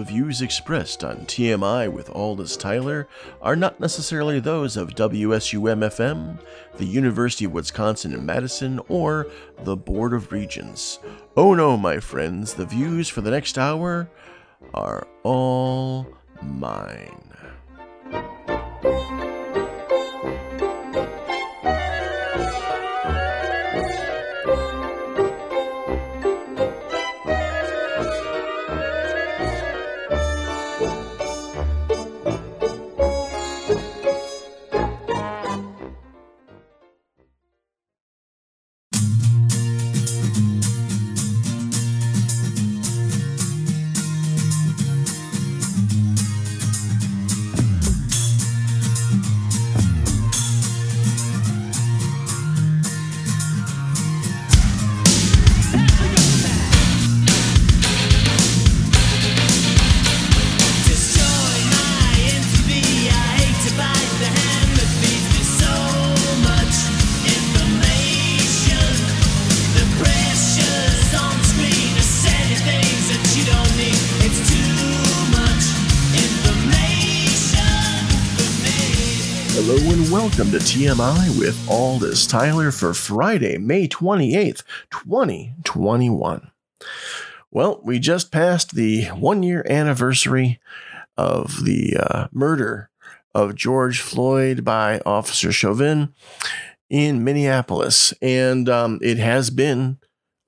The views expressed on TMI with Aldous Tyler are not necessarily those of WSUM FM, the University of Wisconsin in Madison, or the Board of Regents. Oh no, my friends, the views for the next hour are all mine. TMI with Aldous Tyler for Friday, May 28th, 2021. Well, we just passed the one year anniversary of the uh, murder of George Floyd by Officer Chauvin in Minneapolis. And um, it has been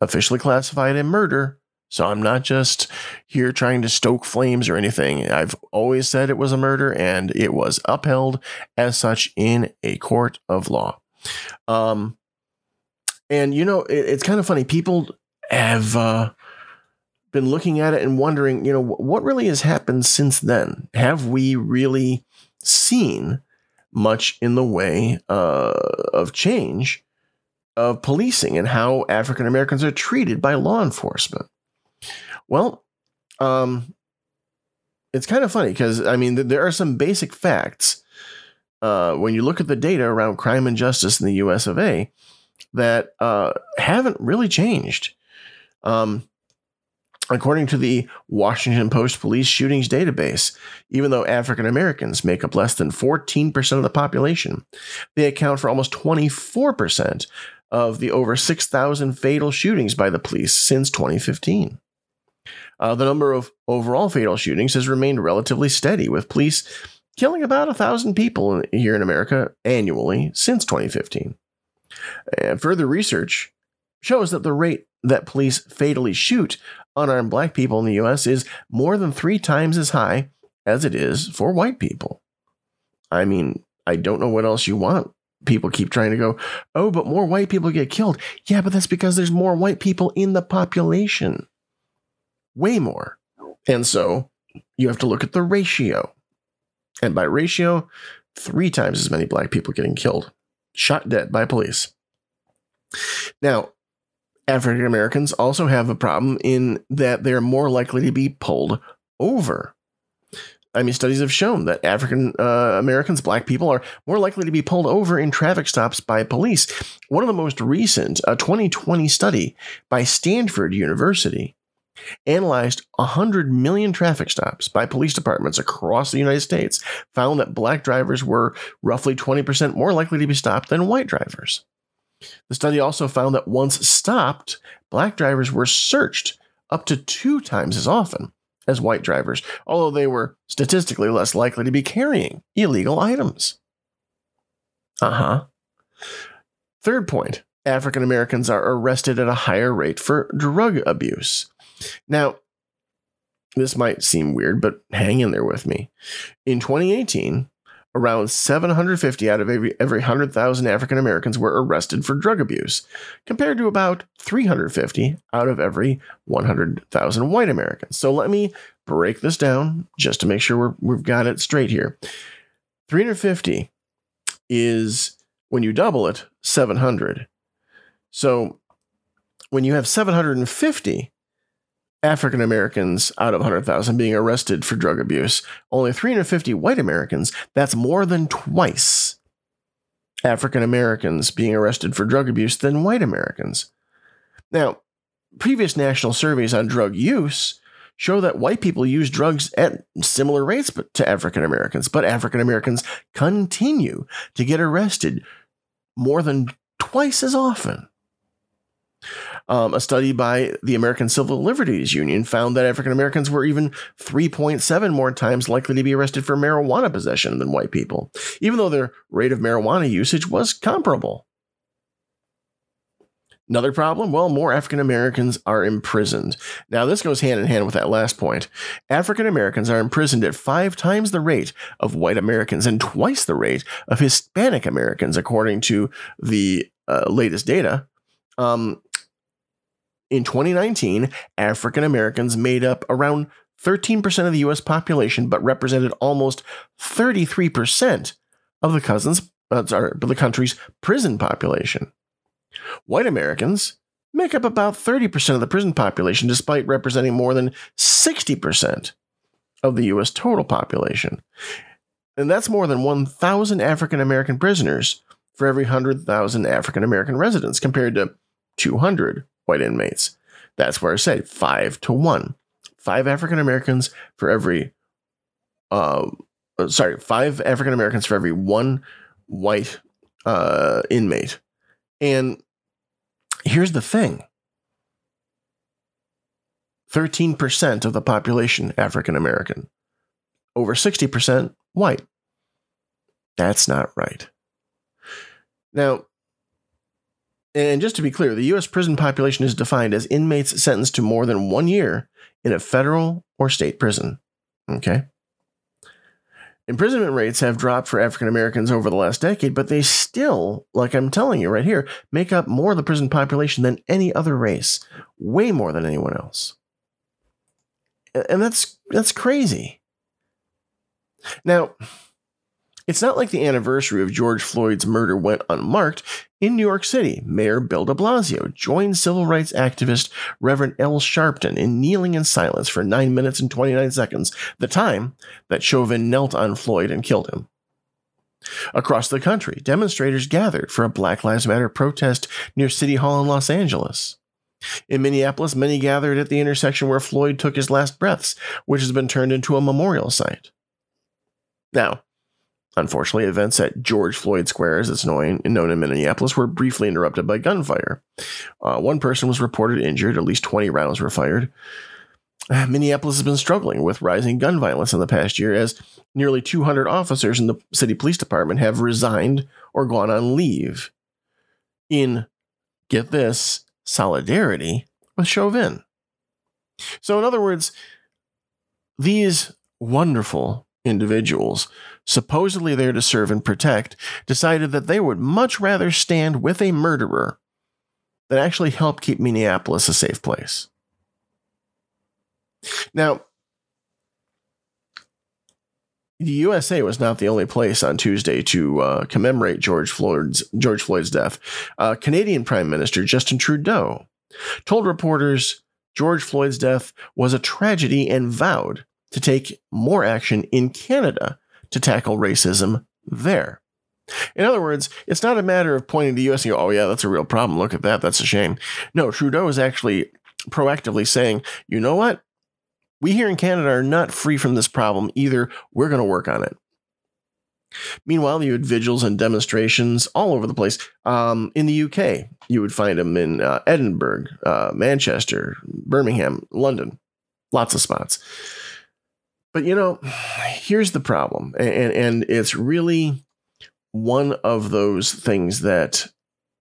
officially classified a murder. So I'm not just here trying to stoke flames or anything. I've always said it was a murder and it was upheld as such in a court of law. Um, and you know, it, it's kind of funny. People have uh, been looking at it and wondering, you know, what really has happened since then? Have we really seen much in the way uh, of change of policing and how African Americans are treated by law enforcement? Well, um, it's kind of funny because I mean, th- there are some basic facts uh, when you look at the data around crime and justice in the U.S. of A. that uh, haven't really changed. Um, according to the Washington Post Police Shootings Database, even though African Americans make up less than 14% of the population, they account for almost 24% of the over 6,000 fatal shootings by the police since 2015. Uh, the number of overall fatal shootings has remained relatively steady, with police killing about a thousand people in- here in America annually since 2015. And further research shows that the rate that police fatally shoot unarmed black people in the US is more than three times as high as it is for white people. I mean, I don't know what else you want. People keep trying to go, oh, but more white people get killed. Yeah, but that's because there's more white people in the population. Way more. And so you have to look at the ratio. And by ratio, three times as many black people getting killed, shot dead by police. Now, African Americans also have a problem in that they're more likely to be pulled over. I mean, studies have shown that African uh, Americans, black people, are more likely to be pulled over in traffic stops by police. One of the most recent, a 2020 study by Stanford University, analyzed 100 million traffic stops by police departments across the United States, found that black drivers were roughly 20% more likely to be stopped than white drivers. The study also found that once stopped, black drivers were searched up to two times as often as white drivers, although they were statistically less likely to be carrying illegal items. Uh huh. Third point African Americans are arrested at a higher rate for drug abuse. Now, this might seem weird, but hang in there with me. In 2018, around 750 out of every, every 100,000 African Americans were arrested for drug abuse, compared to about 350 out of every 100,000 white Americans. So let me break this down just to make sure we're, we've got it straight here. 350 is when you double it, 700. So when you have 750 African Americans out of 100,000 being arrested for drug abuse, only 350 white Americans, that's more than twice African Americans being arrested for drug abuse than white Americans. Now, previous national surveys on drug use show that white people use drugs at similar rates to African Americans, but African Americans continue to get arrested more than twice as often. Um, a study by the American Civil Liberties Union found that African Americans were even 3.7 more times likely to be arrested for marijuana possession than white people, even though their rate of marijuana usage was comparable. Another problem? Well, more African Americans are imprisoned. Now, this goes hand in hand with that last point. African Americans are imprisoned at five times the rate of white Americans and twice the rate of Hispanic Americans, according to the uh, latest data. Um, in 2019, African Americans made up around 13% of the US population, but represented almost 33% of the cousins, uh, sorry, the country's prison population. White Americans make up about 30% of the prison population, despite representing more than 60% of the US total population. And that's more than 1,000 African American prisoners for every 100,000 African American residents, compared to 200 white inmates. That's where I say five to one. Five African Americans for every, uh, uh, sorry, five African Americans for every one white uh, inmate. And here's the thing 13% of the population African American, over 60% white. That's not right. Now, and just to be clear, the U.S. prison population is defined as inmates sentenced to more than one year in a federal or state prison. Okay. Imprisonment rates have dropped for African Americans over the last decade, but they still, like I'm telling you right here, make up more of the prison population than any other race, way more than anyone else. And that's that's crazy. Now, it's not like the anniversary of George Floyd's murder went unmarked. In New York City, Mayor Bill de Blasio joined civil rights activist Reverend Al Sharpton in kneeling in silence for 9 minutes and 29 seconds, the time that Chauvin knelt on Floyd and killed him. Across the country, demonstrators gathered for a Black Lives Matter protest near City Hall in Los Angeles. In Minneapolis, many gathered at the intersection where Floyd took his last breaths, which has been turned into a memorial site. Now, Unfortunately, events at George Floyd Square, as it's known, known in Minneapolis, were briefly interrupted by gunfire. Uh, one person was reported injured, at least 20 rounds were fired. Uh, Minneapolis has been struggling with rising gun violence in the past year as nearly 200 officers in the city police department have resigned or gone on leave in, get this, solidarity with Chauvin. So, in other words, these wonderful individuals, supposedly there to serve and protect, decided that they would much rather stand with a murderer than actually help keep Minneapolis a safe place. Now, the USA was not the only place on Tuesday to uh, commemorate George Floyd's George Floyd's death. Uh, Canadian Prime Minister Justin Trudeau told reporters George Floyd's death was a tragedy and vowed to take more action in Canada to tackle racism there. In other words, it's not a matter of pointing to the US and go, oh, yeah, that's a real problem. Look at that. That's a shame. No, Trudeau is actually proactively saying, you know what? We here in Canada are not free from this problem either. We're going to work on it. Meanwhile, you had vigils and demonstrations all over the place. Um, in the UK, you would find them in uh, Edinburgh, uh, Manchester, Birmingham, London, lots of spots. But you know, here's the problem, and, and it's really one of those things that,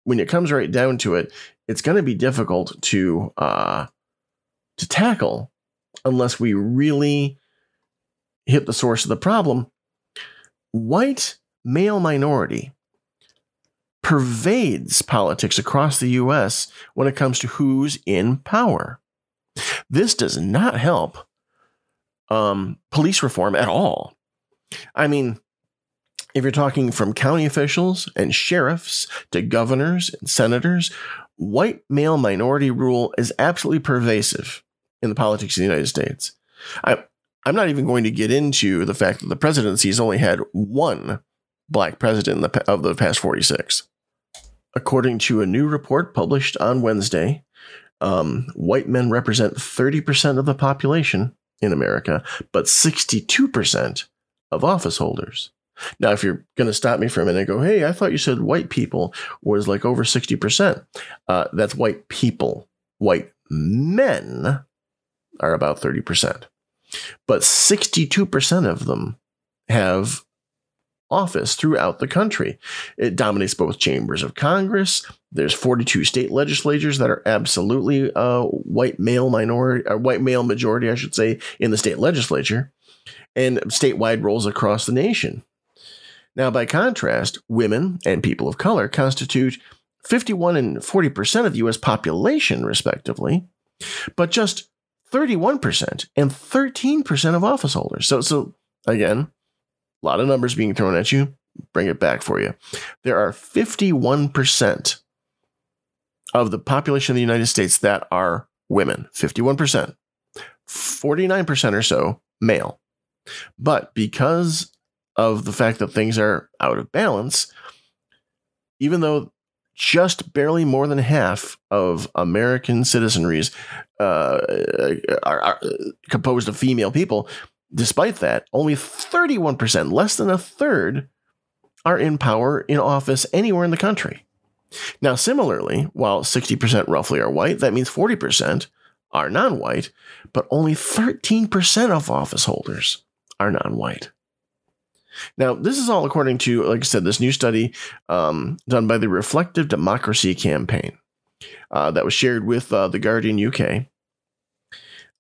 when it comes right down to it, it's going to be difficult to uh, to tackle unless we really hit the source of the problem. White male minority pervades politics across the U.S. when it comes to who's in power. This does not help um, police reform at all. I mean, if you're talking from county officials and sheriffs to governors and senators, white male minority rule is absolutely pervasive in the politics of the United States. I, I'm not even going to get into the fact that the presidency has only had one black president the, of the past 46. According to a new report published on Wednesday, Um, white men represent 30% of the population in America, but 62% of office holders. Now, if you're going to stop me for a minute and go, hey, I thought you said white people was like over 60%. Uh, that's white people. White men are about 30%. But 62% of them have office throughout the country. It dominates both chambers of Congress. There's 42 state legislatures that are absolutely uh, white male minority, or white male majority, I should say, in the state legislature, and statewide roles across the nation. Now, by contrast, women and people of color constitute 51 and 40% of the US population, respectively, but just 31% and 13% of office holders. So, so again, a lot of numbers being thrown at you. Bring it back for you. There are 51% of the population of the United States that are women. 51%. 49% or so male. But because of the fact that things are out of balance, even though just barely more than half of American citizenries uh, are, are composed of female people, despite that, only 31%, less than a third, are in power in office anywhere in the country. Now, similarly, while 60% roughly are white, that means 40% are non white, but only 13% of office holders are non white. Now, this is all according to, like I said, this new study um, done by the Reflective Democracy Campaign uh, that was shared with uh, The Guardian UK.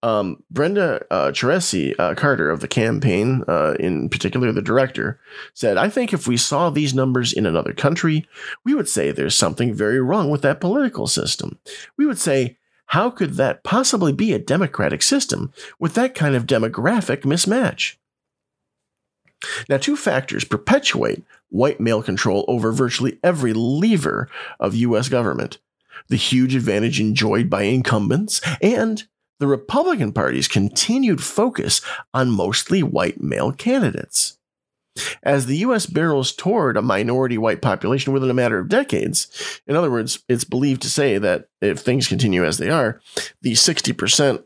Um, Brenda uh, Choresi uh, Carter of the campaign, uh, in particular the director, said, I think if we saw these numbers in another country, we would say there's something very wrong with that political system. We would say, how could that possibly be a democratic system with that kind of demographic mismatch? Now, two factors perpetuate white male control over virtually every lever of U.S. government the huge advantage enjoyed by incumbents and the Republican Party's continued focus on mostly white male candidates. As the U.S. barrels toward a minority white population within a matter of decades, in other words, it's believed to say that if things continue as they are, the 60%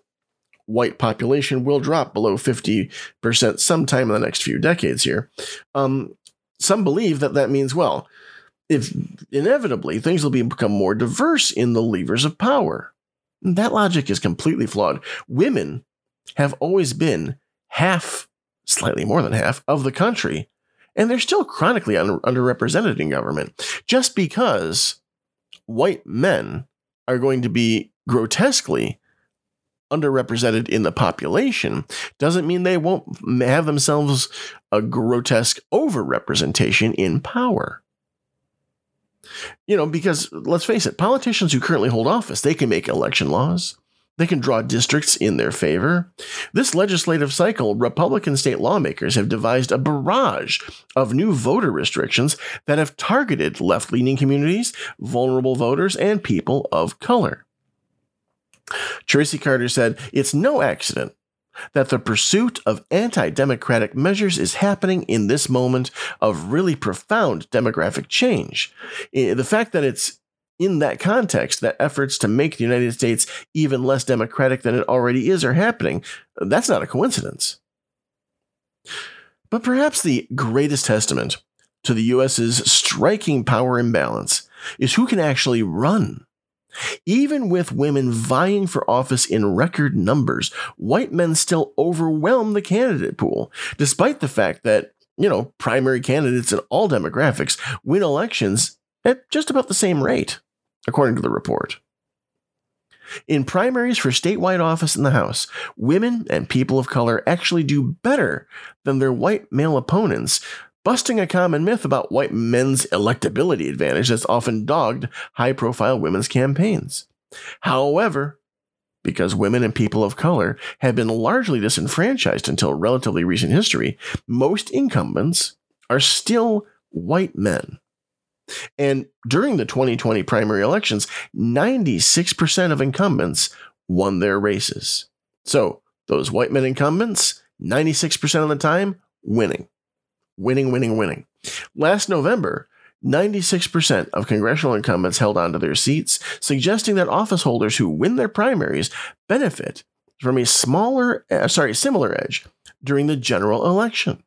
white population will drop below 50% sometime in the next few decades here. Um, some believe that that means, well, if inevitably things will become more diverse in the levers of power. That logic is completely flawed. Women have always been half, slightly more than half, of the country, and they're still chronically un- underrepresented in government. Just because white men are going to be grotesquely underrepresented in the population doesn't mean they won't have themselves a grotesque overrepresentation in power. You know, because let's face it, politicians who currently hold office, they can make election laws. They can draw districts in their favor. This legislative cycle, Republican state lawmakers have devised a barrage of new voter restrictions that have targeted left leaning communities, vulnerable voters, and people of color. Tracy Carter said, It's no accident that the pursuit of anti democratic measures is happening in this moment of really profound demographic change. The fact that it's in that context that efforts to make the United States even less democratic than it already is are happening, that's not a coincidence. But perhaps the greatest testament to the US's striking power imbalance is who can actually run even with women vying for office in record numbers, white men still overwhelm the candidate pool, despite the fact that, you know, primary candidates in all demographics win elections at just about the same rate, according to the report. In primaries for statewide office in the House, women and people of color actually do better than their white male opponents busting a common myth about white men's electability advantage that's often dogged high profile women's campaigns. However, because women and people of color have been largely disenfranchised until relatively recent history, most incumbents are still white men. And during the 2020 primary elections, 96% of incumbents won their races. So, those white men incumbents, 96% of the time, winning winning, winning, winning. Last November, 96% of congressional incumbents held onto their seats, suggesting that office holders who win their primaries benefit from a smaller, uh, sorry, similar edge during the general election.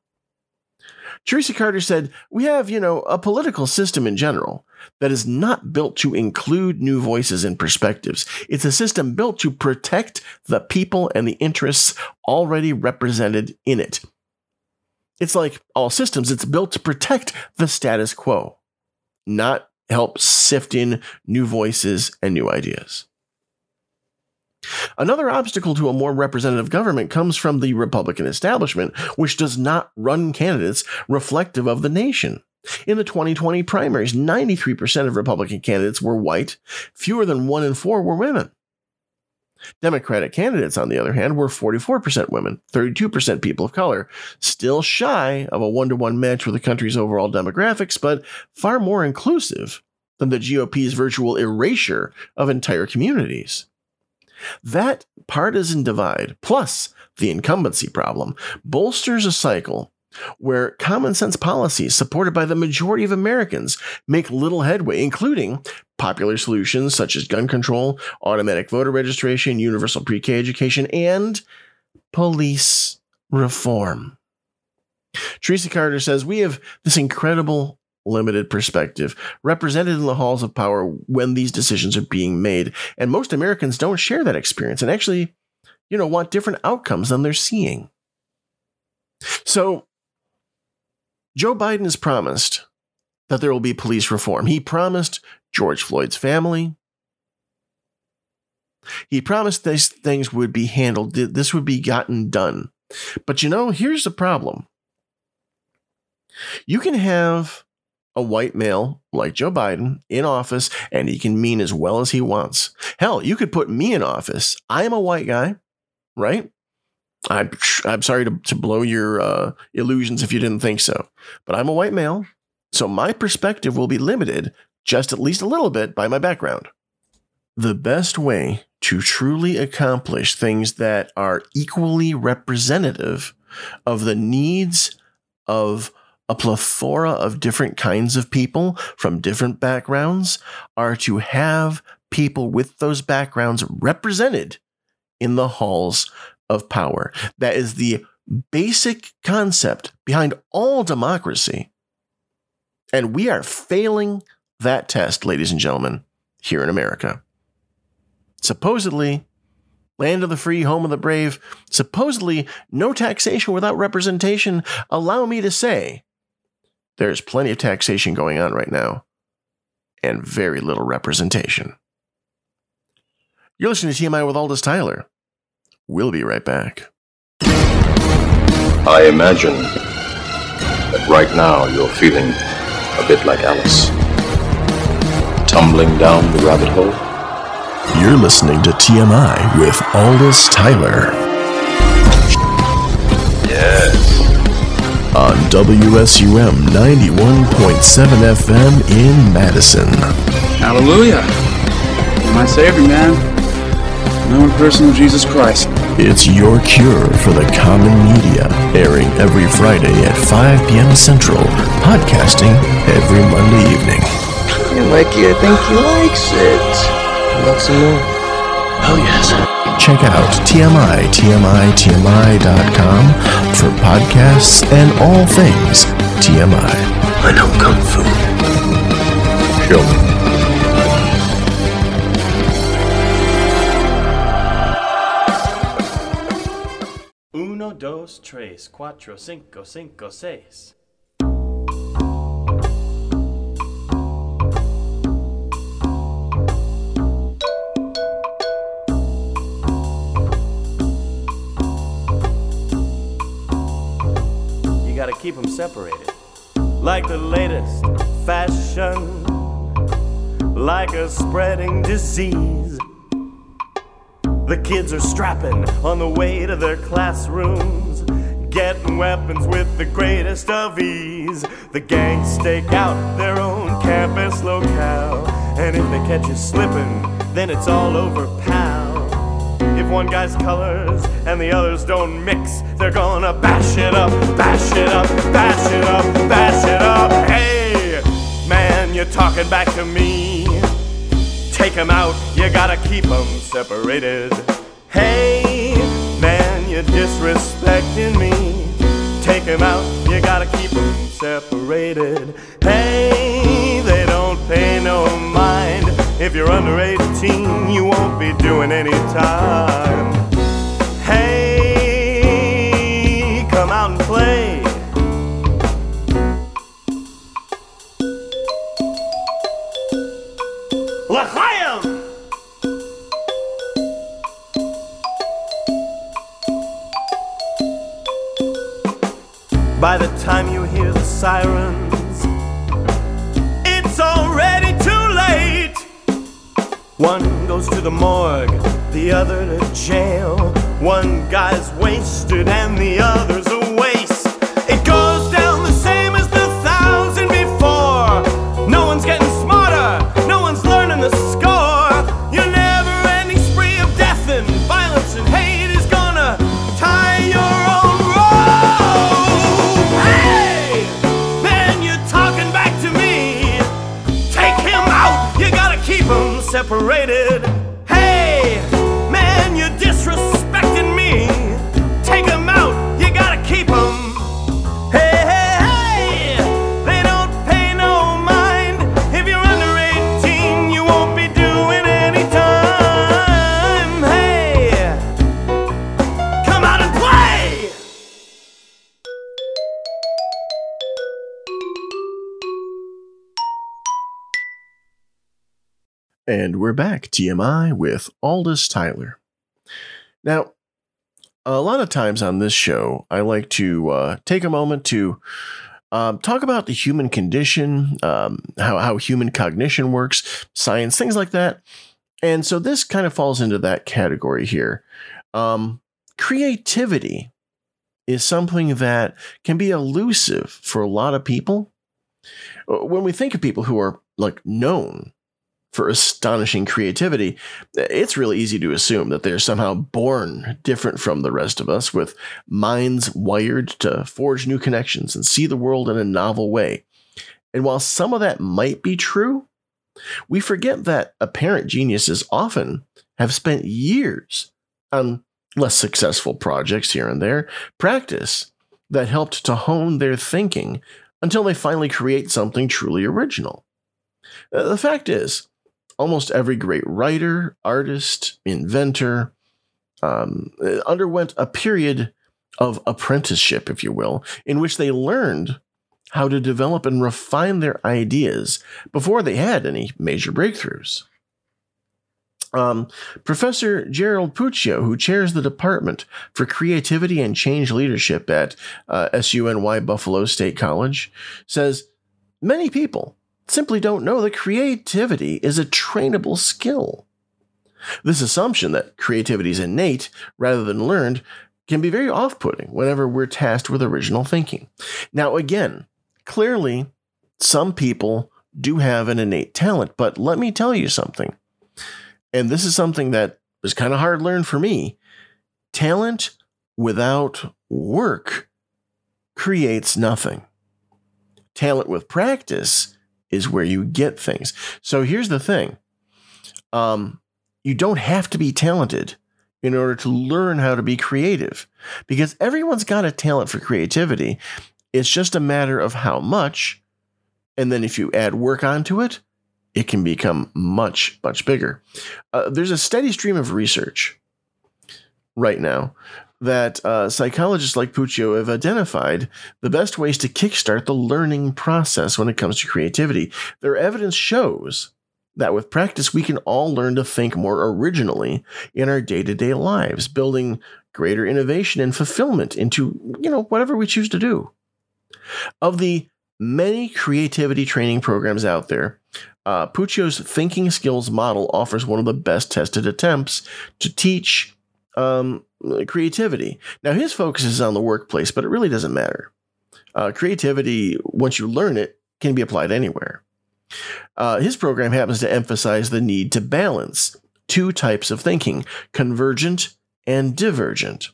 Choresi Carter said, We have, you know, a political system in general that is not built to include new voices and perspectives. It's a system built to protect the people and the interests already represented in it. It's like all systems, it's built to protect the status quo, not help sift in new voices and new ideas. Another obstacle to a more representative government comes from the Republican establishment, which does not run candidates reflective of the nation. In the 2020 primaries, 93% of Republican candidates were white, fewer than one in four were women. Democratic candidates, on the other hand, were 44% women, 32% people of color, still shy of a one to one match with the country's overall demographics, but far more inclusive than the GOP's virtual erasure of entire communities. That partisan divide, plus the incumbency problem, bolsters a cycle where common sense policies supported by the majority of Americans make little headway, including popular solutions such as gun control, automatic voter registration, universal pre K education, and police reform. Choresi Carter says we have this incredible limited perspective represented in the halls of power when these decisions are being made. And most Americans don't share that experience and actually, you know, want different outcomes than they're seeing. So, Joe Biden has promised that there will be police reform. He promised George Floyd's family. He promised these things would be handled, this would be gotten done. But you know, here's the problem. You can have a white male like Joe Biden in office and he can mean as well as he wants. Hell, you could put me in office. I am a white guy, right? I'm, I'm sorry to, to blow your uh, illusions if you didn't think so, but I'm a white male. So my perspective will be limited just at least a little bit by my background. The best way to truly accomplish things that are equally representative of the needs of a plethora of different kinds of people from different backgrounds are to have people with those backgrounds represented in the halls of power. That is the basic concept behind all democracy. And we are failing that test, ladies and gentlemen, here in America. Supposedly, land of the free, home of the brave, supposedly no taxation without representation, allow me to say there's plenty of taxation going on right now and very little representation. You're listening to TMI with Aldous Tyler. We'll be right back. I imagine that right now you're feeling a bit like Alice. Tumbling down the rabbit hole. You're listening to TMI with Aldous Tyler Yes. on WSUM 91.7 FM in Madison. Hallelujah. My Savior, man. Known person of Jesus Christ. It's your cure for the common media, airing every Friday at 5 p.m. Central, podcasting every Monday evening. Hey, Mikey, I think he likes it. Want some more? Oh, yes. Check out TMI, TMI, TMI.com for podcasts and all things TMI. I know Kung Fu. Show me. Dos, tres, cuatro, cinco, cinco, seis. You gotta keep them separated. Like the latest fashion, like a spreading disease. The kids are strapping on the way to their classrooms, getting weapons with the greatest of ease. The gangs stake out their own campus locale, and if they catch you slipping, then it's all over, pal. If one guy's colors and the others don't mix, they're gonna bash it up, bash it up, bash it up, bash it up. Hey, man. you're talking back to me. Take 'em out, you gotta keep 'em separated. Hey, man, you're disrespecting me. Take 'em out, you gotta keep 'em separated. Hey, they don't pay no mind. If you're under 18, you won't be doing any time. By the time you hear the sirens, it's already too late. One goes to the morgue, the other to jail. One guy's wasted and the other's a waste. It goes down separated. And we're back, TMI, with Aldous Tyler. Now, a lot of times on this show, I like to uh, take a moment to um, talk about the human condition, um, how, how human cognition works, science, things like that. And so this kind of falls into that category here. Um, creativity is something that can be elusive for a lot of people. Uh, When we think of people who are like known for astonishing creativity, it's really easy to assume that they're somehow born different from the rest of us, with minds wired to forge new connections and see the world in a novel way. And while some of that might be true, we forget that apparent geniuses often have spent years on less successful projects here and there, practice that helped to hone their thinking until they finally create something truly original. Uh, The fact is, almost every great writer, artist, inventor um, uh, underwent a period of apprenticeship, if you will, in which they learned how to develop and refine their ideas before they had any major breakthroughs. Um, Professor Gerard Puccio, who chairs the Department for Creativity and Change Leadership at uh, SUNY Buffalo State College, says many people simply don't know that creativity is a trainable skill. This assumption that creativity is innate rather than learned can be very off putting whenever we're tasked with original thinking. Now, again, clearly, some people do have an innate talent, but let me tell you something. And this is something that was kind of hard learned for me. Talent without work creates nothing. Talent with practice is where you get things. So here's the thing um, you don't have to be talented in order to learn how to be creative because everyone's got a talent for creativity. It's just a matter of how much. And then if you add work onto it, it can become much, much bigger. Uh, there's a steady stream of research right now that uh, psychologists like Puccio have identified the best ways to kickstart the learning process when it comes to creativity. Their evidence shows that with practice, we can all learn to think more originally in our day to day lives, building greater innovation and fulfillment into, you know, whatever we choose to do. Of the many creativity training programs out there, uh, Puccio's thinking skills model offers one of the best tested attempts to teach um, creativity. Now, his focus is on the workplace, but it really doesn't matter. Uh, creativity, once you learn it, can be applied anywhere. Uh, his program happens to emphasize the need to balance two types of thinking convergent and divergent.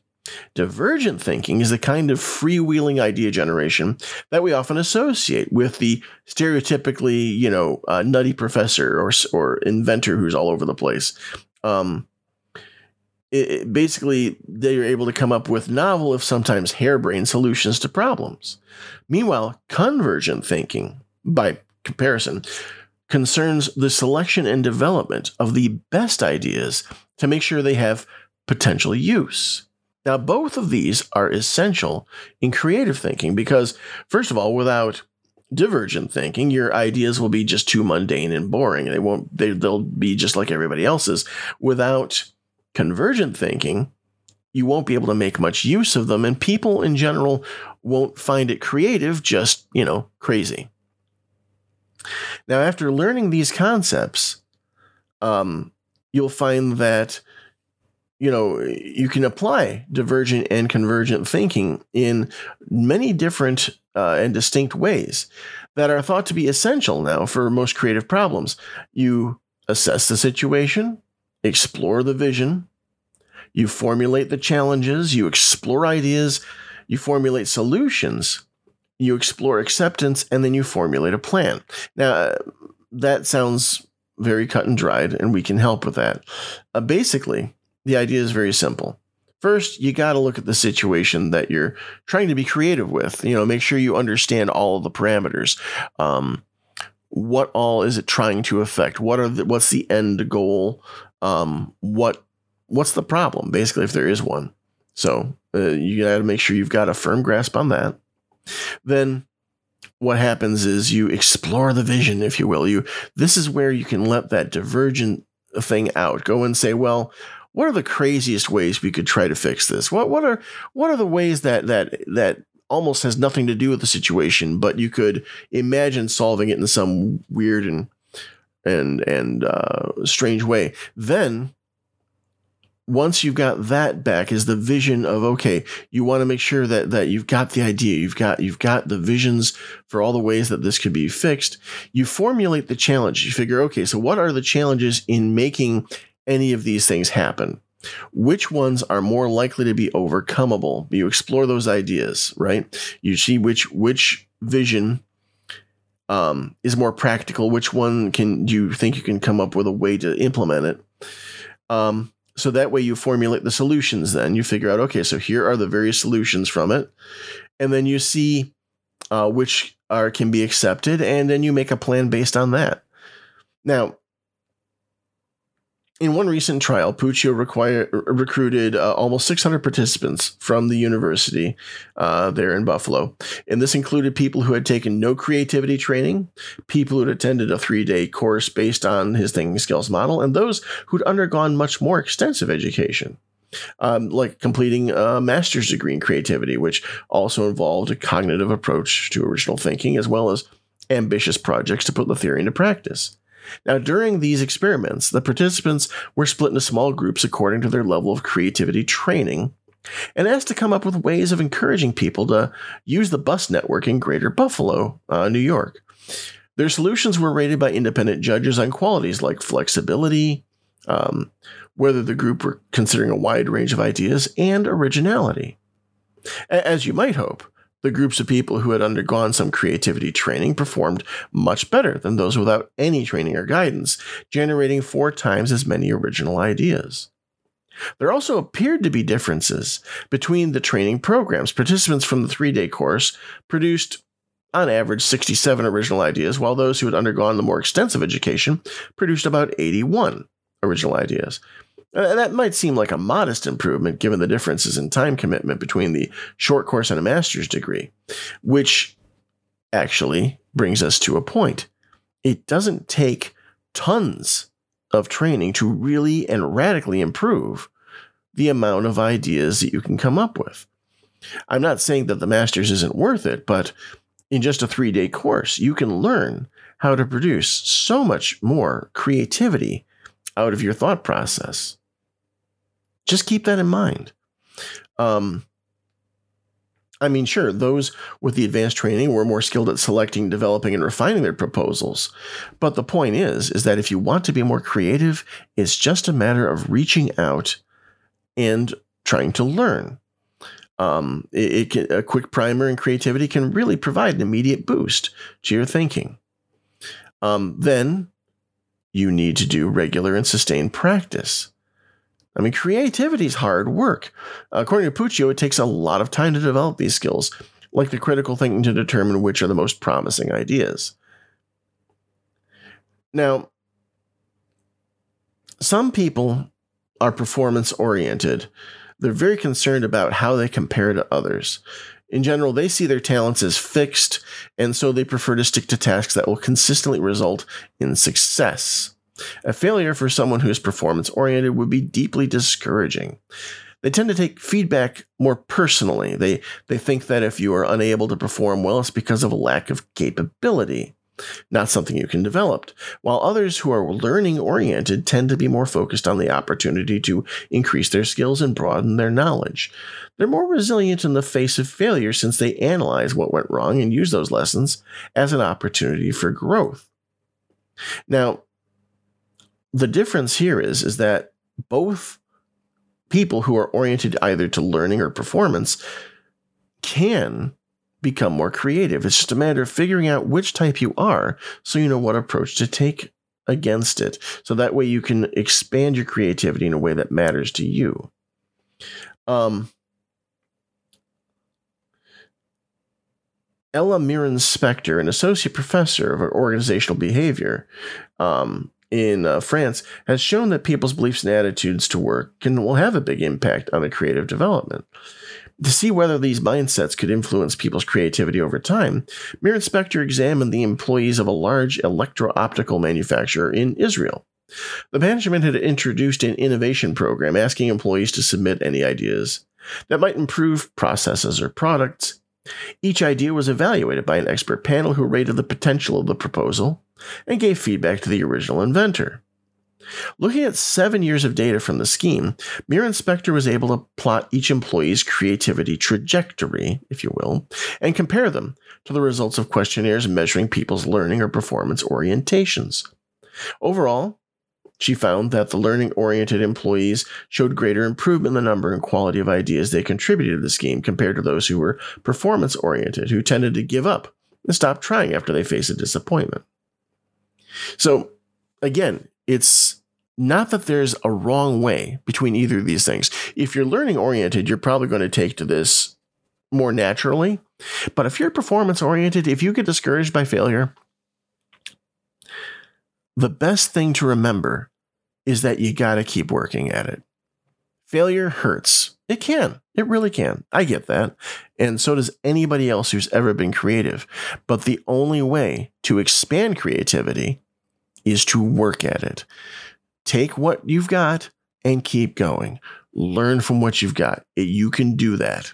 Divergent thinking is the kind of freewheeling idea generation that we often associate with the stereotypically, you know, uh, nutty professor or or inventor who's all over the place. Um, it, it- basically, they are able to come up with novel, if sometimes harebrained, solutions to problems. Meanwhile, convergent thinking, by comparison, concerns the selection and development of the best ideas to make sure they have potential use. Now, both of these are essential in creative thinking because, first of all, without divergent thinking, your ideas will be just too mundane and boring. They won't. They, they'll be just like everybody else's. Without convergent thinking, you won't be able to make much use of them, and people in general won't find it creative. Just you know, crazy. Now, after learning these concepts, um, you'll find that you know you can apply divergent and convergent thinking in many different uh, and distinct ways that are thought to be essential now for most creative problems. You assess the situation, explore the vision, you formulate the challenges, you explore ideas, you formulate solutions, you explore acceptance, and then you formulate a plan. Now, that sounds very cut and dried, and we can help with that. Uh, basically, the idea is very simple. First, you got to look at the situation that you're trying to be creative with. You know, make sure you understand all of the parameters. Um, what all is it trying to affect? What are the, what's the end goal? Um, what what's the problem? Basically, if there is one. So uh, you got to make sure you've got a firm grasp on that. Then what happens is you explore the vision, if you will. You this is where you can let that divergent thing out. Go and say, well, what are the craziest ways we could try to fix this? What what are what are the ways that that that almost has nothing to do with the situation, but you could imagine solving it in some weird and and and uh, strange way. Then once you've got that back is the vision of okay you want to make sure that that you've got the idea you've got you've got the visions for all the ways that this could be fixed. You formulate the challenge. You figure okay so what are the challenges in making any of these things happen which ones are more likely to be overcomable you explore those ideas right? You see which which vision um, is more practical. Which one can you think you can come up with a way to implement it? Um, so that way you formulate the solutions then. You figure out okay so here are the various solutions from it. And then you see uh, which are can be accepted and then you make a plan based on that. Now in one recent trial, Puccio require, recruited uh, almost 600 participants from the university uh, there in Buffalo. And this included people who had taken no creativity training, people who had attended a three day course based on his thinking skills model, and those who'd undergone much more extensive education. Um, like completing a master's degree in creativity, which also involved a cognitive approach to original thinking, as well as ambitious projects to put the theory into practice. Now, during these experiments, the participants were split into small groups according to their level of creativity training and asked to come up with ways of encouraging people to use the bus network in Greater Buffalo, uh, New York. Their solutions were rated by independent judges on qualities like flexibility, um, whether the group were considering a wide range of ideas, and originality. As you might hope, the groups of people who had undergone some creativity training performed much better than those without any training or guidance, generating four times as many original ideas. There also appeared to be differences between the training programs. Participants from the three day course produced, on average, 67 original ideas, while those who had undergone the more extensive education produced about 81 original ideas. Uh, that might seem like a modest improvement given the differences in time commitment between the short course and a master's degree, which actually brings us to a point. It doesn't take tons of training to really and radically improve the amount of ideas that you can come up with. I'm not saying that the master's isn't worth it, but in just a three day course, you can learn how to produce so much more creativity out of your thought process. Just keep that in mind. Um, I mean, sure, those with the advanced training were more skilled at selecting, developing, and refining their proposals. But the point is, is that if you want to be more creative, it's just a matter of reaching out and trying to learn. Um, it, it can, a quick primer in creativity can really provide an immediate boost to your thinking. Um, then you need to do regular and sustained practice. I mean, creativity is hard work. According to Puccio, it takes a lot of time to develop these skills, like the critical thinking to determine which are the most promising ideas. Now, some people are performance oriented. They're very concerned about how they compare to others. In general, they see their talents as fixed, and so they prefer to stick to tasks that will consistently result in success. A failure for someone who is performance oriented would be deeply discouraging. They tend to take feedback more personally. They, they think that if you are unable to perform well, it's because of a lack of capability, not something you can develop. While others who are learning oriented tend to be more focused on the opportunity to increase their skills and broaden their knowledge. They're more resilient in the face of failure since they analyze what went wrong and use those lessons as an opportunity for growth. Now, the difference here is, is that both people who are oriented either to learning or performance can become more creative. It's just a matter of figuring out which type you are so you know what approach to take against it. So that way you can expand your creativity in a way that matters to you. Um, Ella Miron-Spektor, an associate professor of organizational behavior um, in uh, France, has shown that people's beliefs and attitudes to work can will have a big impact on the creative development. To see whether these mindsets could influence people's creativity over time, Miron-Spektor examined the employees of a large electro optical manufacturer in Israel. The management had introduced an innovation program asking employees to submit any ideas that might improve processes or products. Each idea was evaluated by an expert panel who rated the potential of the proposal and gave feedback to the original inventor. Looking at seven years of data from the scheme, Miron-Spektor was able to plot each employee's creativity trajectory, if you will, and compare them to the results of questionnaires measuring people's learning or performance orientations. Overall, she found that the learning oriented employees showed greater improvement in the number and quality of ideas they contributed to the scheme compared to those who were performance oriented, who tended to give up and stop trying after they face a disappointment. So, again, it's not that there's a wrong way between either of these things. If you're learning oriented, you're probably going to take to this more naturally. But if you're performance oriented, if you get discouraged by failure, the best thing to remember is that you got to keep working at it. Failure hurts. It can. It really can. I get that. And so does anybody else who's ever been creative. But the only way to expand creativity is to work at it. Take what you've got and keep going. Learn from what you've got. You can do that.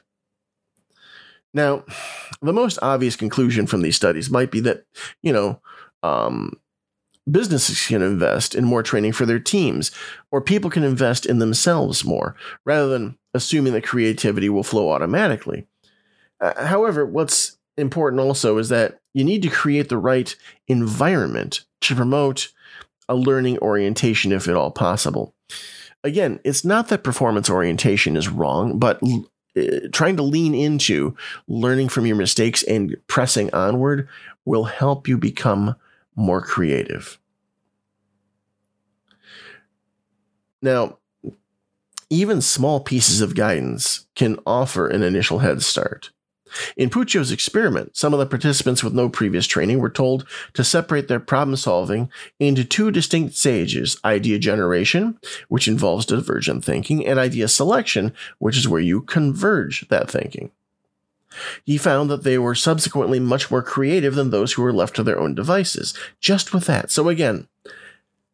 Now, the most obvious conclusion from these studies might be that, you know, um, businesses can invest in more training for their teams, or people can invest in themselves more, rather than assuming that creativity will flow automatically. Uh, however, what's important also is that you need to create the right environment to promote a learning orientation if at all possible. Again, it's not that performance orientation is wrong, but uh, trying to lean into learning from your mistakes and pressing onward will help you become more creative. Now, even small pieces of guidance can offer an initial head start. In Puccio's experiment, some of the participants with no previous training were told to separate their problem solving into two distinct stages idea generation, which involves divergent thinking, and idea selection, which is where you converge that thinking. He found that they were subsequently much more creative than those who were left to their own devices, just with that. So, again,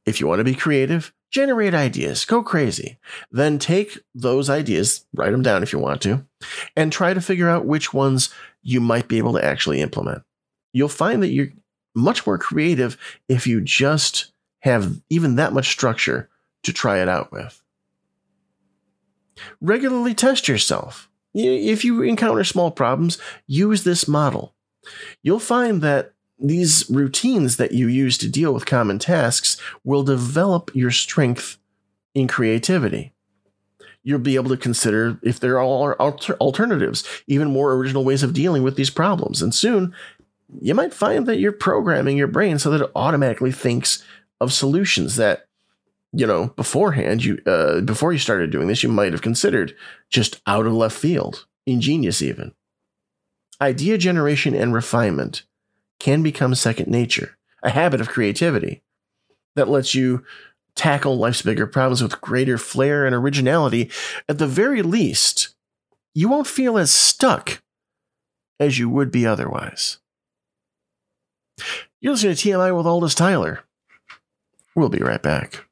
if you want to be creative, generate ideas, go crazy. Then take those ideas, write them down if you want to, and try to figure out which ones you might be able to actually implement. You'll find that you're much more creative if you just have even that much structure to try it out with. Regularly test yourself. If you encounter small problems, use this model. You'll find that these routines that you use to deal with common tasks will develop your strength in creativity. You'll be able to consider if there are alter- alternatives, even more original ways of dealing with these problems. And soon, you might find that you're programming your brain so that it automatically thinks of solutions that you know, beforehand, you uh, before you started doing this, you might have considered just out of left field, ingenious even. Idea generation and refinement can become second nature, a habit of creativity that lets you tackle life's bigger problems with greater flair and originality. At the very least, you won't feel as stuck as you would be otherwise. You're listening to TMI with Aldous Tyler. We'll be right back.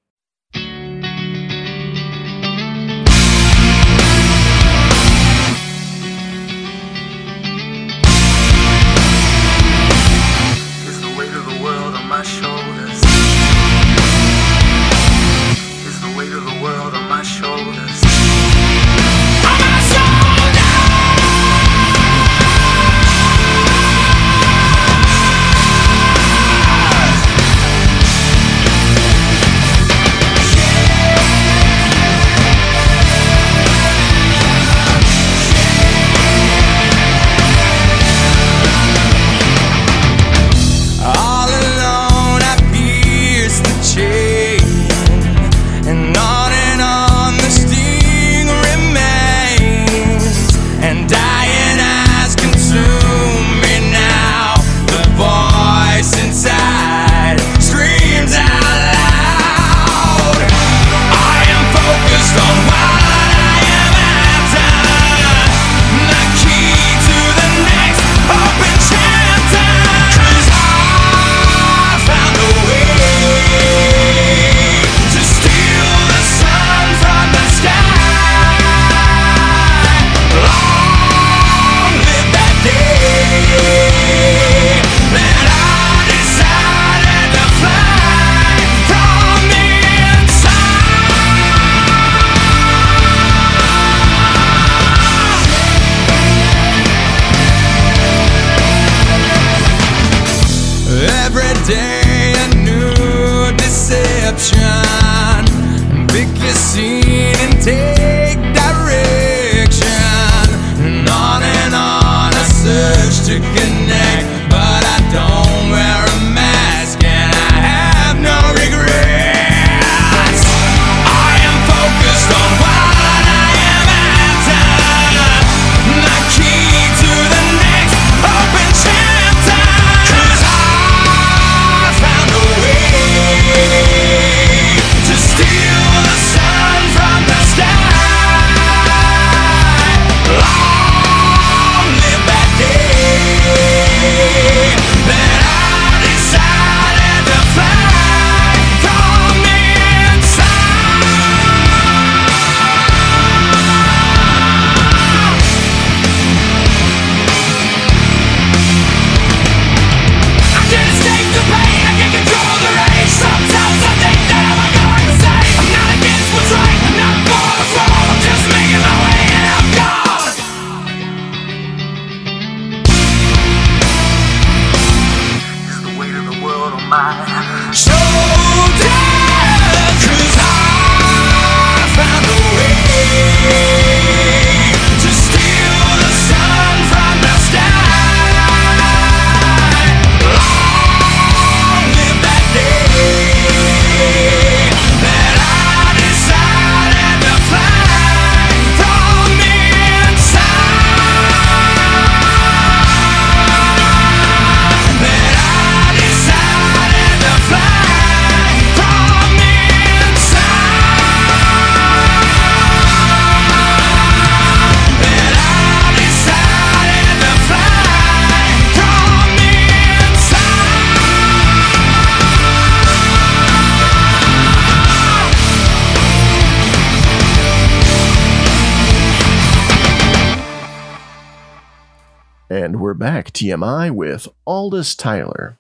TMI with Aldous Tyler.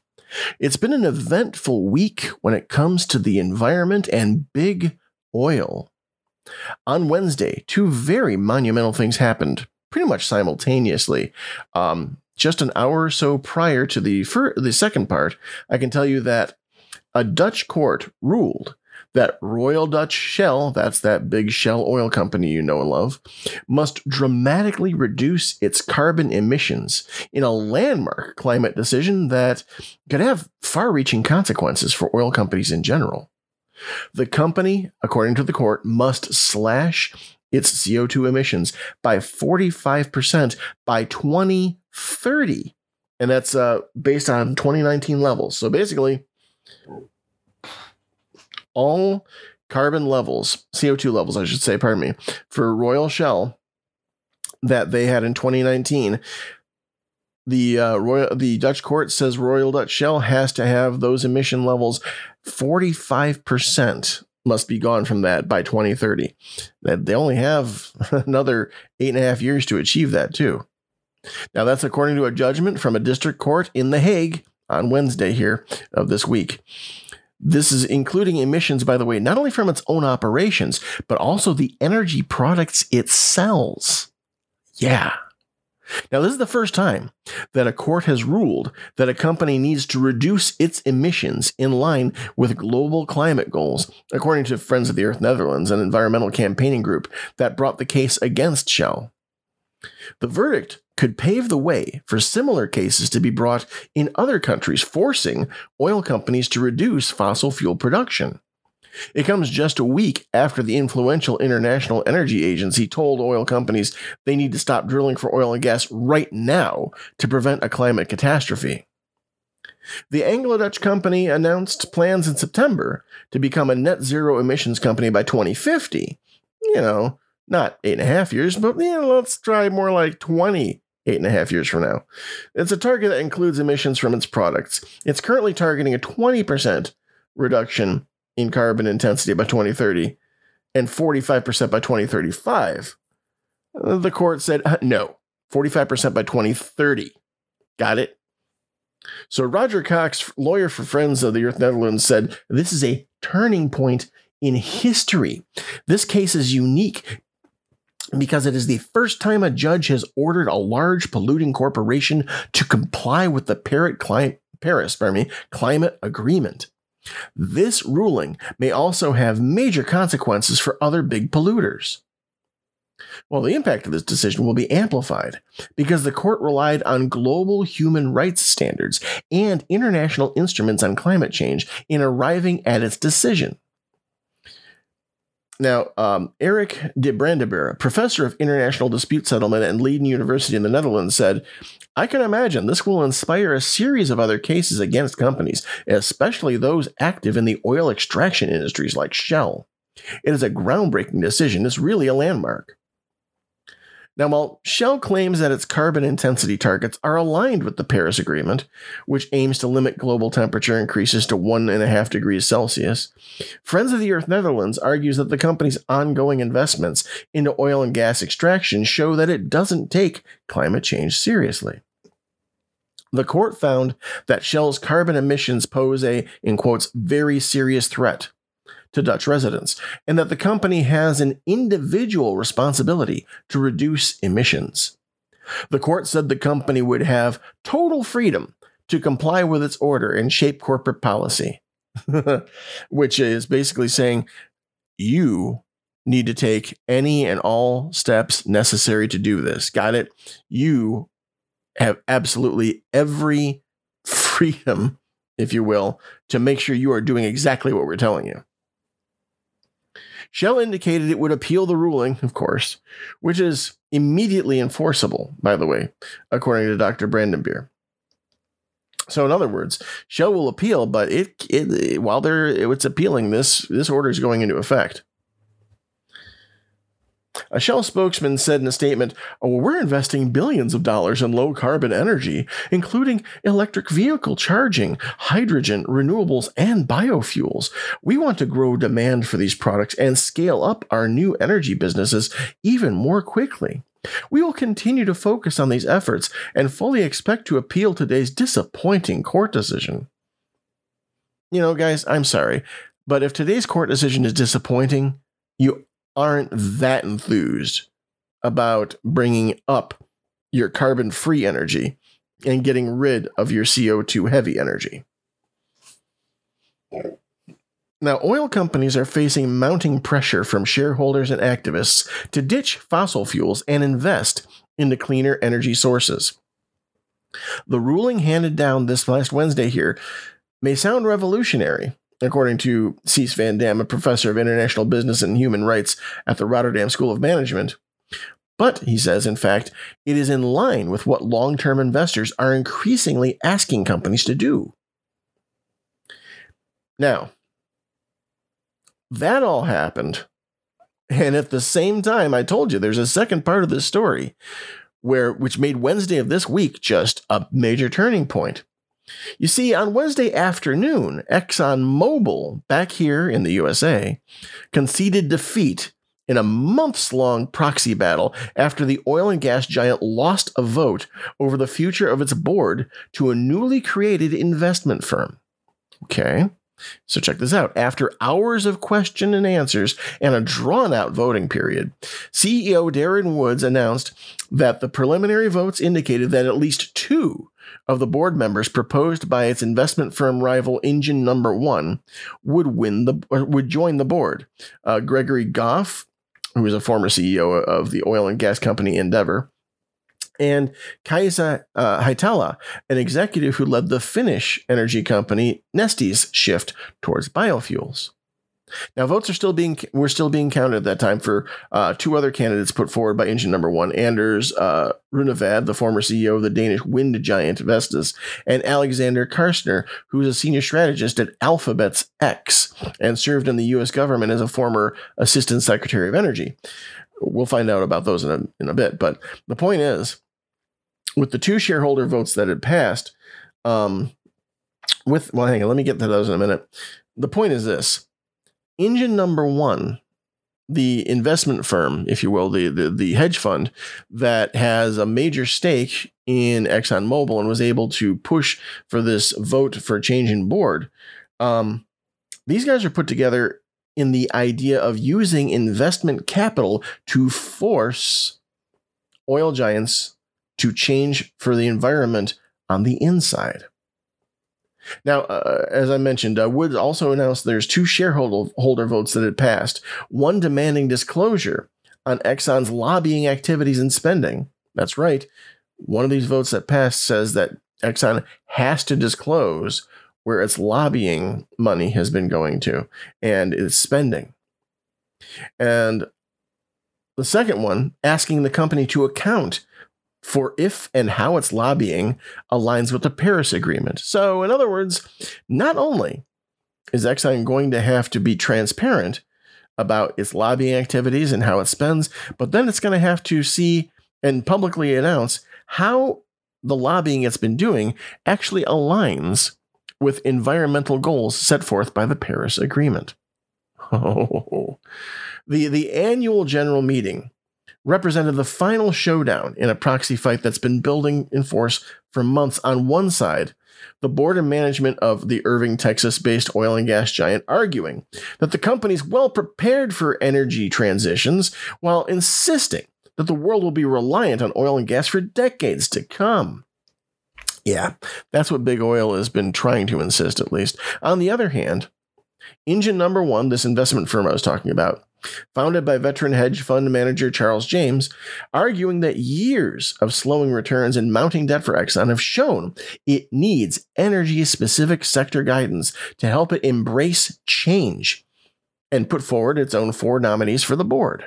It's been an eventful week when it comes to the environment and big oil. On Wednesday, two very monumental things happened pretty much simultaneously. Um, just an hour or so prior to the, fir- the second part, I can tell you that a Dutch court ruled Royal Dutch Shell, that's that big Shell oil company you know and love, must dramatically reduce its carbon emissions in a landmark climate decision that could have far reaching consequences for oil companies in general. The company, according to the court, must slash its CO2 emissions by 45% by 2030. And that's uh, based on 2019 levels. So basically, all carbon levels, CO2 levels, I should say, pardon me, for Royal Shell that they had in 2019. The uh, Royal, the Dutch court says Royal Dutch Shell has to have those emission levels 45% must be gone from that by 2030. That they only have another eight and a half years to achieve that too. Now that's according to a judgment from a district court in The Hague on Wednesday here of this week. This is including emissions, by the way, not only from its own operations, but also the energy products it sells. Yeah. Now, this is the first time that a court has ruled that a company needs to reduce its emissions in line with global climate goals, according to Friends of the Earth Netherlands, an environmental campaigning group that brought the case against Shell. The verdict could pave the way for similar cases to be brought in other countries, forcing oil companies to reduce fossil fuel production. It comes just a week after the influential International Energy Agency told oil companies they need to stop drilling for oil and gas right now to prevent a climate catastrophe. The Anglo Dutch company announced plans in September to become a net zero emissions company by 2050. You know, not eight and a half years, but know, let's try more like 20 eight and a half years from now. It's a target that includes emissions from its products. It's currently targeting a 20% reduction in carbon intensity by 2030 and 45% by 2035. Uh, The court said uh, no, 45% by 2030. Got it? So Roger Cox, lawyer for Friends of the Earth Netherlands, said this is a turning point in history. This case is unique because it is the first time a judge has ordered a large polluting corporation to comply with the Paris, cli- Paris me, climate agreement. This ruling may also have major consequences for other big polluters. Well, the impact of this decision will be amplified because the court relied on global human rights standards and international instruments on climate change in arriving at its decision. Now, um, Eric de Brabandere, professor of international dispute settlement at Leiden University in the Netherlands, said, I can imagine this will inspire a series of other cases against companies, especially those active in the oil extraction industries like Shell. It is a groundbreaking decision. It's really a landmark. Now, while Shell claims that its carbon intensity targets are aligned with the Paris Agreement, which aims to limit global temperature increases to 1.5 degrees Celsius, Friends of the Earth Netherlands argues that the company's ongoing investments into oil and gas extraction show that it doesn't take climate change seriously. The court found that Shell's carbon emissions pose a, in quotes, very serious threat to Dutch residents, and that the company has an individual responsibility to reduce emissions. The court said the company would have total freedom to comply with its order and shape corporate policy, which is basically saying you need to take any and all steps necessary to do this. Got it? You have absolutely every freedom, if you will, to make sure you are doing exactly what we're telling you. Shell indicated it would appeal the ruling, of course, which is immediately enforceable, by the way, according to Dr. Brabandere. So, in other words, Shell will appeal, but it, it while they're it's appealing, this this order is going into effect. A Shell spokesman said in a statement, oh, We're investing billions of dollars in low carbon energy, including electric vehicle charging, hydrogen, renewables, and biofuels. We want to grow demand for these products and scale up our new energy businesses even more quickly. We will continue to focus on these efforts and fully expect to appeal today's disappointing court decision. You know, guys, I'm sorry, but if today's court decision is disappointing, you aren't that enthused about bringing up your carbon free energy and getting rid of your CO2 heavy energy. Now, oil companies are facing mounting pressure from shareholders and activists to ditch fossil fuels and invest into cleaner energy sources. The ruling handed down this last Wednesday here may sound revolutionary, according to Cees van Dam, a professor of international business and human rights at the Rotterdam School of Management. But, he says, in fact, it is in line with what long term investors are increasingly asking companies to do. Now, that all happened. And at the same time, I told you there's a second part of this story where which made Wednesday of this week just a major turning point. You see, on Wednesday afternoon, ExxonMobil, back here in the USA, conceded defeat in a months long proxy battle after the oil and gas giant lost a vote over the future of its board to a newly created investment firm. Okay. So check this out. After hours of question and answers and a drawn out voting period, CEO Darren Woods announced that the preliminary votes indicated that at least two of the board members proposed by its investment firm rival Engine Number One would win the would join the board. Uh, Gregory Goff, who was a former CEO of the oil and gas company Andeavor, and Kaisa uh, Hietala, an executive who led the Finnish energy company Neste's shift towards biofuels. Now, votes are still being were still being counted at that time for uh, two other candidates put forward by engine number one: Anders uh, Runevad, the former CEO of the Danish wind giant Vestas, and Alexander Karsner, who is a senior strategist at Alphabet's X and served in the U.S. government as a former assistant secretary of energy. We'll find out about those in a, in a bit, but the point is, with the two shareholder votes that had passed, um, with well, hang on, let me get to those in a minute. The point is this engine number one, the investment firm, if you will, the, the, the hedge fund that has a major stake in ExxonMobil and was able to push for this vote for a change in board. Um, these guys are put together in the idea of using investment capital to force oil giants to change for the environment on the inside. Now, uh, as I mentioned, uh, Woods also announced there's two shareholder holder votes that had passed. One demanding disclosure on Exxon's lobbying activities and spending. That's right. One of these votes that passed says that Exxon has to disclose where its lobbying money has been going to and its spending. And the second one asking the company to account for if and how its lobbying aligns with the Paris Agreement. So, in other words, not only is Exxon going to have to be transparent about its lobbying activities and how it spends, but then it's going to have to see and publicly announce how the lobbying it's been doing actually aligns with environmental goals set forth by the Paris Agreement. Oh. The, the annual general meeting represented the final showdown in a proxy fight that's been building in force for months on one side. The board and management of the Irving, Texas based oil and gas giant arguing that the company's well prepared for energy transitions while insisting that the world will be reliant on oil and gas for decades to come. Yeah, that's what big oil has been trying to insist, at least. On the other hand, engine number one, this investment firm I was talking about, founded by veteran hedge fund manager Charles James, arguing that years of slowing returns and mounting debt for Exxon have shown it needs energy specific sector guidance to help it embrace change and put forward its own four nominees for the board.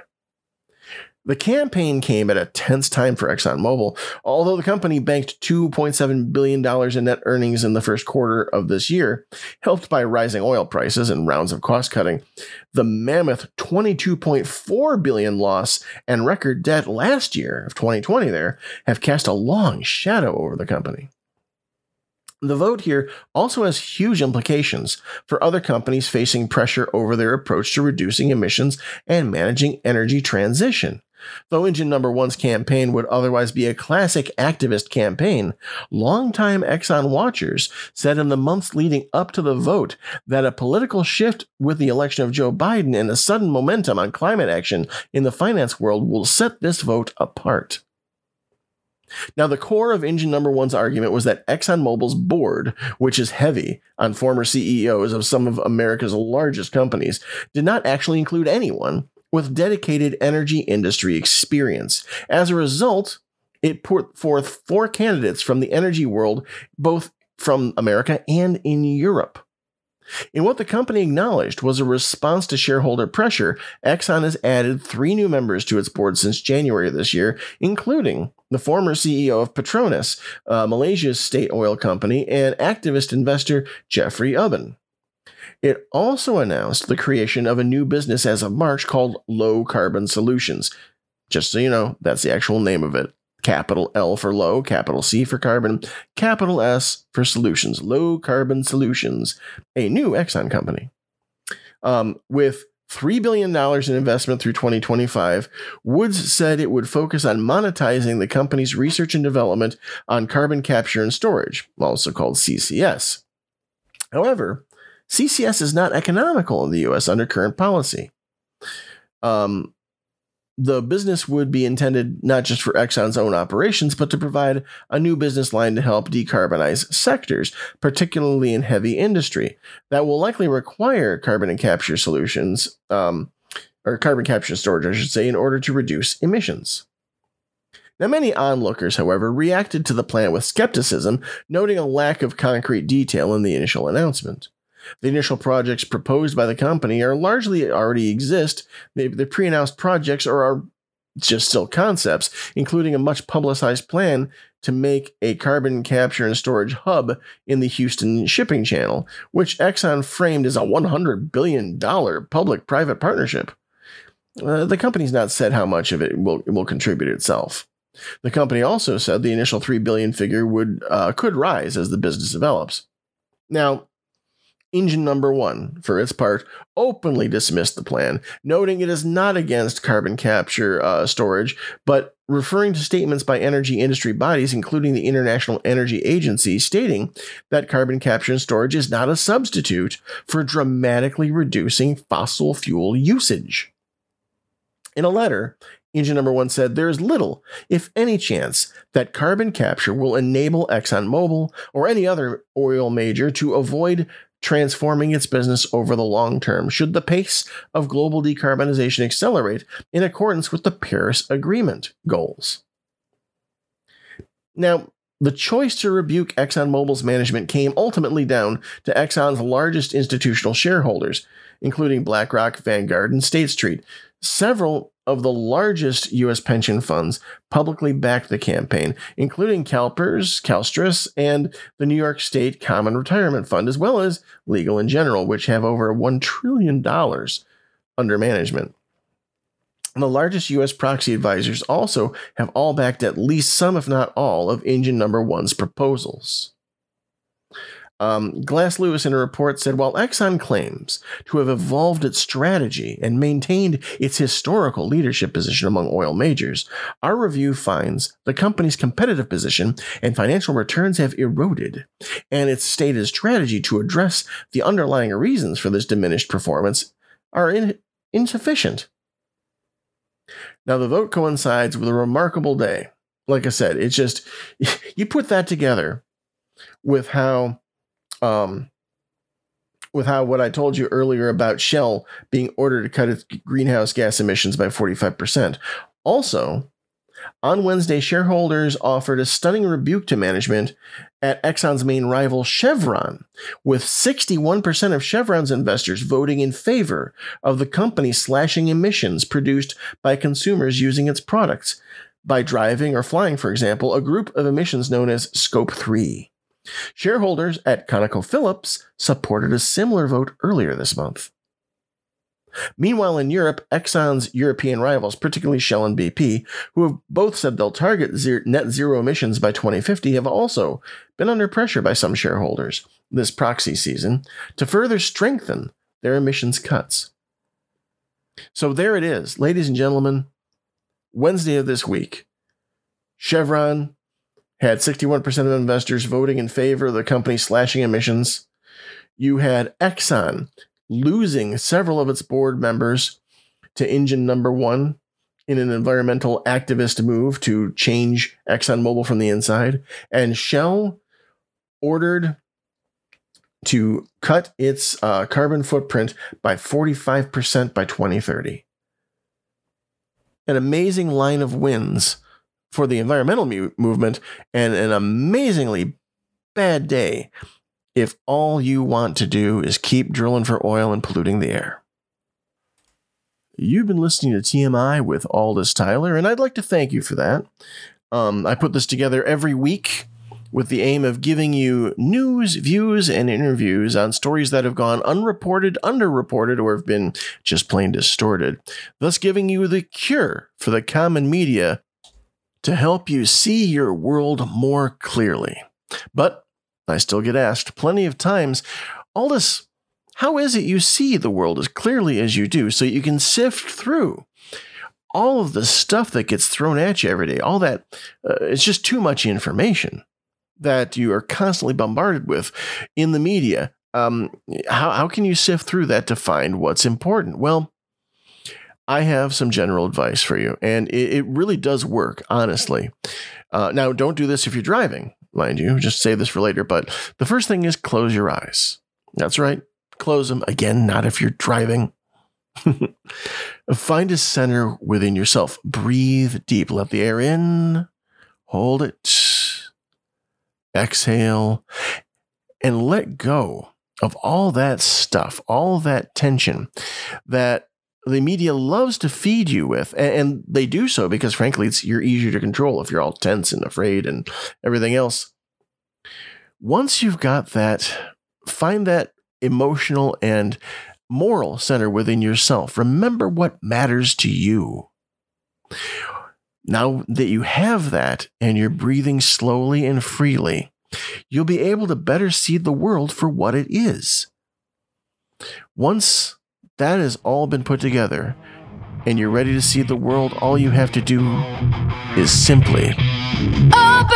The campaign came at a tense time for ExxonMobil. Although the company banked $2.7 billion in net earnings in the first quarter of this year, helped by rising oil prices and rounds of cost cutting, the mammoth 22.4 billion loss and record debt last year of 2020 there have cast a long shadow over the company. The vote here also has huge implications for other companies facing pressure over their approach to reducing emissions and managing energy transition. Though Engine Number One's campaign would otherwise be a classic activist campaign, longtime Exxon watchers said in the months leading up to the vote that a political shift with the election of Joe Biden and a sudden momentum on climate action in the finance world will set this vote apart. Now, the core of Engine Number One's argument was that ExxonMobil's board, which is heavy on former CEOs of some of America's largest companies, did not actually include anyone with dedicated energy industry experience. As a result, it put forth four candidates from the energy world, both from America and in Europe. In what the company acknowledged was a response to shareholder pressure, Exxon has added three new members to its board since January of this year, including the former CEO of Petronas, uh, Malaysia's state oil company, and activist investor Jeffrey Ubben. It also announced the creation of a new business as of March called Low Carbon Solutions. Just so you know, that's the actual name of it. Capital L for low, capital C for carbon, capital S for solutions. Low Carbon Solutions, a new Exxon company. Um, with $3 billion in investment through 2025, Woods said it would focus on monetizing the company's research and development on carbon capture and storage, also called CCS. However, CCS is not economical in the US under current policy. Um, the business would be intended not just for Exxon's own operations, but to provide a new business line to help decarbonize sectors, particularly in heavy industry, that will likely require carbon and capture solutions, um, or carbon capture storage, I should say, in order to reduce emissions. Now, many onlookers, however, reacted to the plan with skepticism, noting a lack of concrete detail in the initial announcement. The initial projects proposed by the company are largely already exist. The, the pre-announced projects are, are just still concepts, including a much publicized plan to make a carbon capture and storage hub in the Houston shipping channel, which Exxon framed as a $100 billion public private partnership. Uh, the company's not said how much of it will, will contribute itself. The company also said the initial 3 billion figure would uh, could rise as the business develops. Now, Engine number one, for its part, openly dismissed the plan, noting it is not against carbon capture uh, storage, but referring to statements by energy industry bodies, including the International Energy Agency, stating that carbon capture and storage is not a substitute for dramatically reducing fossil fuel usage. In a letter, Engine number one said there is little, if any, chance that carbon capture will enable ExxonMobil or any other oil major to avoid transforming its business over the long term should the pace of global decarbonization accelerate in accordance with the Paris Agreement goals. Now, the choice to rebuke ExxonMobil's management came ultimately down to Exxon's largest institutional shareholders, including BlackRock, Vanguard, and State Street. Several of the largest U.S. pension funds publicly backed the campaign, including CalPERS, CalSTRS, and the New York State Common Retirement Fund, as well as Legal and General, which have over $1 trillion under management. The largest U.S. proxy advisors also have all backed at least some, if not all, of Engine Number One's proposals. Um, Glass Lewis in a report said while Exxon claims to have evolved its strategy and maintained its historical leadership position among oil majors, our review finds the company's competitive position and financial returns have eroded, and its stated strategy to address the underlying reasons for this diminished performance are in- insufficient. Now, the vote coincides with a remarkable day. Like I said, it's just, you put that together with how um, with how what I told you earlier about Shell being ordered to cut its greenhouse gas emissions by 45%. Also, on Wednesday, shareholders offered a stunning rebuke to management at Exxon's main rival, Chevron, with 61% of Chevron's investors voting in favor of the company slashing emissions produced by consumers using its products by driving or flying, for example, a group of emissions known as Scope 3. Shareholders at ConocoPhillips supported a similar vote earlier this month. Meanwhile, in Europe, Exxon's European rivals, particularly Shell and BP, who have both said they'll target zero, net zero emissions by 2050, have also been under pressure by some shareholders this proxy season to further strengthen their emissions cuts. So there it is, ladies and gentlemen. Wednesday of this week, Chevron had 61% of investors voting in favor of the company slashing emissions. You had Exxon losing several of its board members to engine number one in an environmental activist move to change ExxonMobil from the inside. And Shell ordered to cut its uh, carbon footprint by 45% by 2030. An amazing line of wins for the environmental mu- movement and an amazingly bad day if all you want to do is keep drilling for oil and polluting the air. You've been listening to TMI with Aldous Tyler, and I'd like to thank you for that. Um, I put this together every week with the aim of giving you news, views, and interviews on stories that have gone unreported, underreported, or have been just plain distorted, thus giving you the cure for the common media to help you see your world more clearly. But I still get asked plenty of times, Aldous, how is it you see the world as clearly as you do so you can sift through all of the stuff that gets thrown at you every day? All that, uh, it's just too much information that you are constantly bombarded with in the media. Um, how, how can you sift through that to find what's important? Well, I have some general advice for you, and it, it really does work, honestly. Uh, now, don't do this if you're driving, mind you, just save this for later. But the first thing is close your eyes. That's right, close them. Again, not if you're driving. Find a center within yourself. Breathe deep. Let the air in, hold it, exhale, and let go of all that stuff, all that tension that the media loves to feed you with. And they do so because, frankly, it's, you're easier to control if you're all tense and afraid and everything else. Once you've got that, find that emotional and moral center within yourself. Remember what matters to you. Now that you have that and you're breathing slowly and freely, you'll be able to better see the world for what it is. Once that has all been put together and you're ready to see the world, all you have to do is simply Oh,